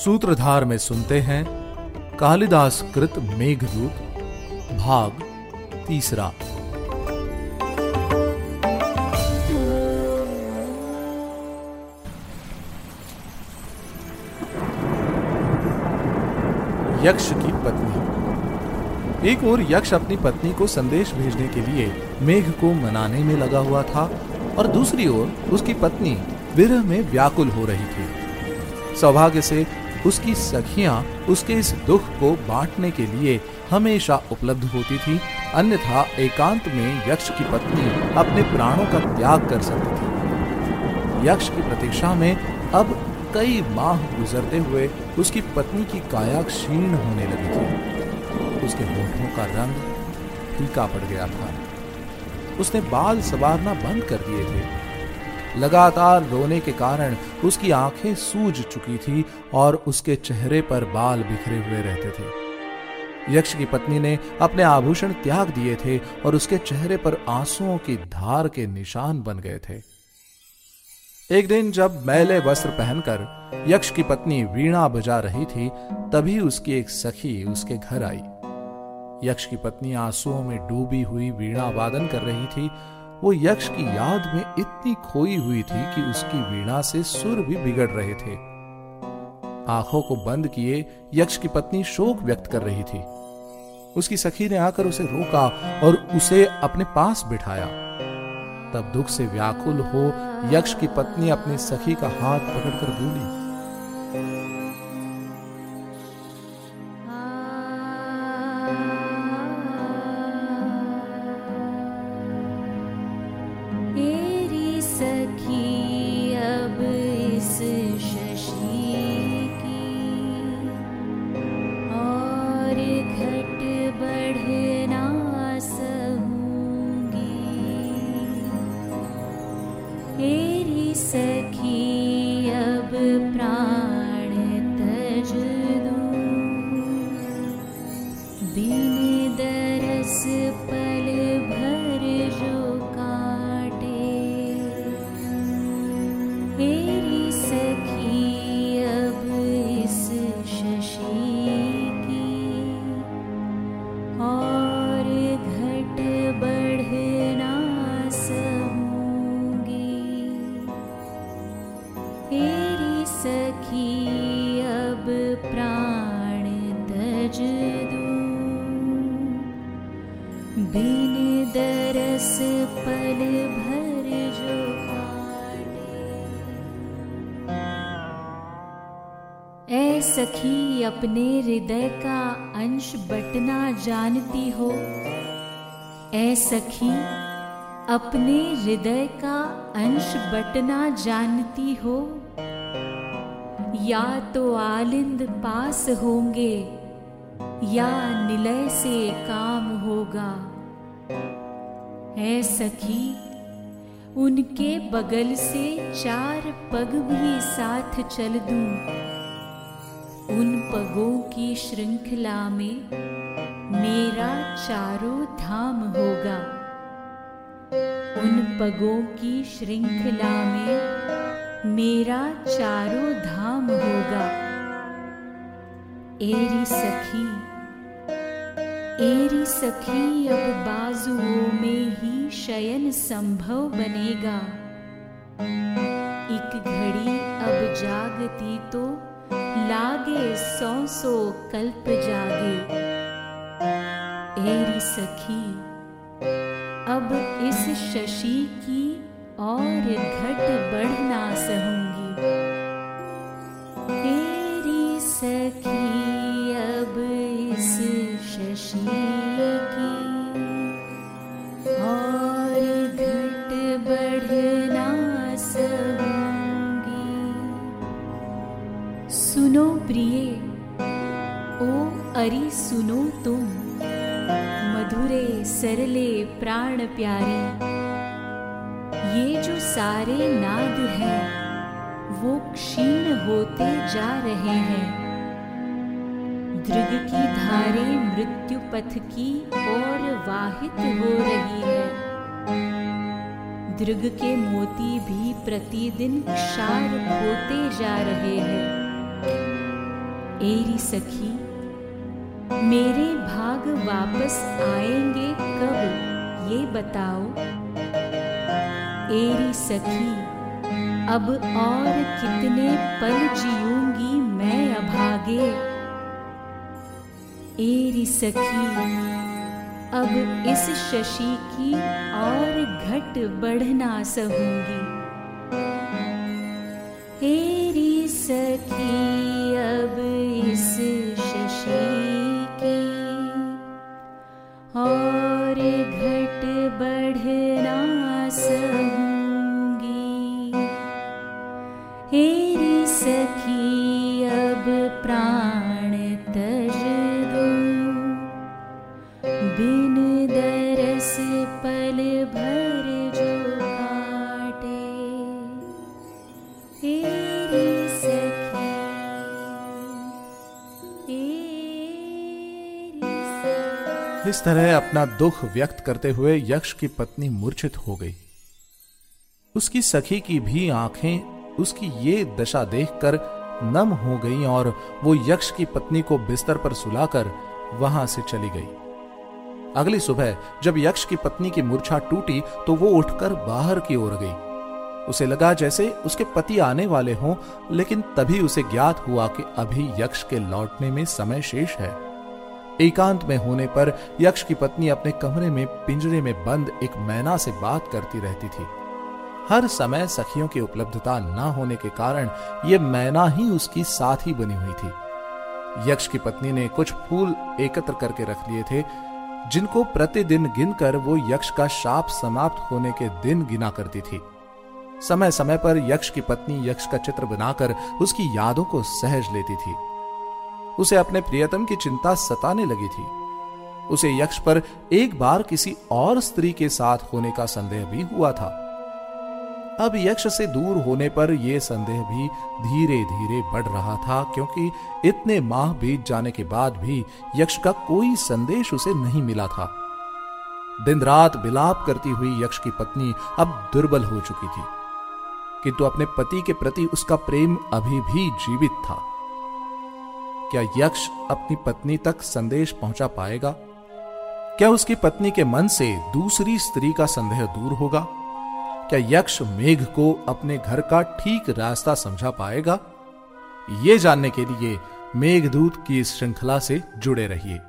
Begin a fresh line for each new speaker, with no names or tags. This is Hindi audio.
सूत्रधार में सुनते हैं, कालिदास कृत मेघदूत, भाग तीसरा। यक्ष की पत्नी। एक और यक्ष अपनी पत्नी को संदेश भेजने के लिए मेघ को मनाने में लगा हुआ था, और दूसरी ओर उसकी पत्नी विरह में व्याकुल हो रही थी। सौभाग्य से उसकी सखियाँ उसके इस दुख को बांटने के लिए हमेशा उपलब्ध होती थी, अन्यथा एकांत में यक्ष की पत्नी अपने प्राणों का त्याग कर सकती थी। यक्ष की प्रतीक्षा में अब कई माह गुजरते हुए उसकी पत्नी की काया क्षीण होने लगी थी। उसके होठों का रंग फीका पड़ गया था। उसने बाल सवारना बंद कर दिए थे। लगातार रोने के कारण उसकी आँखें सूज चुकी थी और उसके चेहरे पर बाल बिखरे हुए रहते थे। यक्ष की पत्नी ने अपने आभूषण त्याग दिए थे और उसके चेहरे पर आंसुओं की धार के निशान बन गए थे। एक दिन जब मैले वस्त्र पहनकर यक्ष की पत्नी वीणा बजा रही थी, तभी उसकी एक सखी उसके घर आई। यक्ष की पत्नी आंसुओं में डूबी हुई वीणा वादन कर रही थी वो यक्ष की याद में इतनी खोई हुई थी कि उसकी वीणा से सुर भी बिगड़ रहे थे। आँखों को बंद किए यक्ष की पत्नी शोक व्यक्त कर रही थी। उसकी सखी ने आकर उसे रोका और उसे अपने पास बिठाया। तब दुख से व्याकुल हो यक्ष की पत्नी अपनी सखी का हाथ पकड़कर बोली
Ele sequer दरस पल भर जो ऐ सखी अपने हृदय का अंश बटना जानती हो। ऐ सखी अपने हृदय का अंश बटना जानती हो या तो आलिंद पास होंगे, या निलय से काम होगा। है सखी, उनके बगल से चार पग भी साथ चल दूँ। उन पगों की श्रृंखला में मेरा चारों धाम होगा। उन पगों की श्रृंखला में मेरा चारों धाम होगा। एरी सखी एरी सखी, अब बाजुओं में ही शयन संभव बनेगा। एक घड़ी अब जागती तो लागे सौ सौ कल्प जागे। एरी सखी, अब इस शशि की और घट बढ़ना सहूँगी। तेरी सखी सुनो प्रिय, ओ अरी सुनो तुम, मधुरे, सरले, प्राण प्यारे। ये जो सारे नाद हैं, वो क्षीण होते जा रहे हैं। दृग की धारे मृत्यु पथ की ओर वाहित हो रही है। दृग के मोती भी प्रतिदिन क्षार होते जा रहे हैं। एरी सखी, मेरे भाग वापस आएँगे कब, ये बताओ? एरी सखी। अब और कितने पल जीऊँगी मैं अभागे। एरी सखी, अब इस शशि की और घट बढ़ना सहूँगी। एरी सखी
इस तरह अपना दुख व्यक्त करते हुए यक्ष की पत्नी मूर्छित हो गई। उसकी सखी की भी आँखें उसकी ये दशा देखकर नम हो गईं और वो यक्ष की पत्नी को बिस्तर पर सुलाकर वहाँ से चली गई। अगली सुबह जब यक्ष की पत्नी की मूर्छा टूटी तो वो उठकर बाहर की ओर गई। उसे लगा जैसे उसके पति आने वाले हों, लेकिन तभी उसे ज्ञात हुआ कि अभी यक्ष के लौटने में समय शेष है। एकांत में होने पर यक्ष की पत्नी अपने कमरे में पिंजरे में बंद एक मैना से बात करती रहती थी। हर समय सखियों की उपलब्धता न होने के कारण ये मैना ही उसकी साथी बनी हुई थी। यक्ष की पत्नी ने कुछ फूल एकत्र करके रख लिए थे, जिनको प्रतिदिन गिनकर वो यक्ष का शाप समाप्त होने के दिन गिना करती थी। समय समय पर यक्ष की पत्नी यक्ष का चित्र बनाकर उसकी यादों को सहज लेती थी। उसे अपने प्रियतम की चिंता सताने लगी थी। उसे यक्ष पर एक बार किसी और स्त्री के साथ होने का संदेह भी हुआ था। अब यक्ष से दूर होने पर यह संदेह भी धीरे धीरे बढ़ रहा था, क्योंकि इतने माह बीत जाने के बाद भी यक्ष का कोई संदेश उसे नहीं मिला था। दिन रात बिलाप करती हुई यक्ष की पत्नी अब दुर्बल हो चुकी थी, किंतु अपने पति के प्रति उसका प्रेम अभी भी जीवित था। क्या यक्ष अपनी पत्नी तक संदेश पहुँचा पाएगा? क्या उसकी पत्नी के मन से दूसरी स्त्री का संदेह दूर होगा? क्या यक्ष मेघ को अपने घर का ठीक रास्ता समझा पाएगा? ये जानने के लिए मेघदूत की इस श्रृंखला से जुड़े रहिए।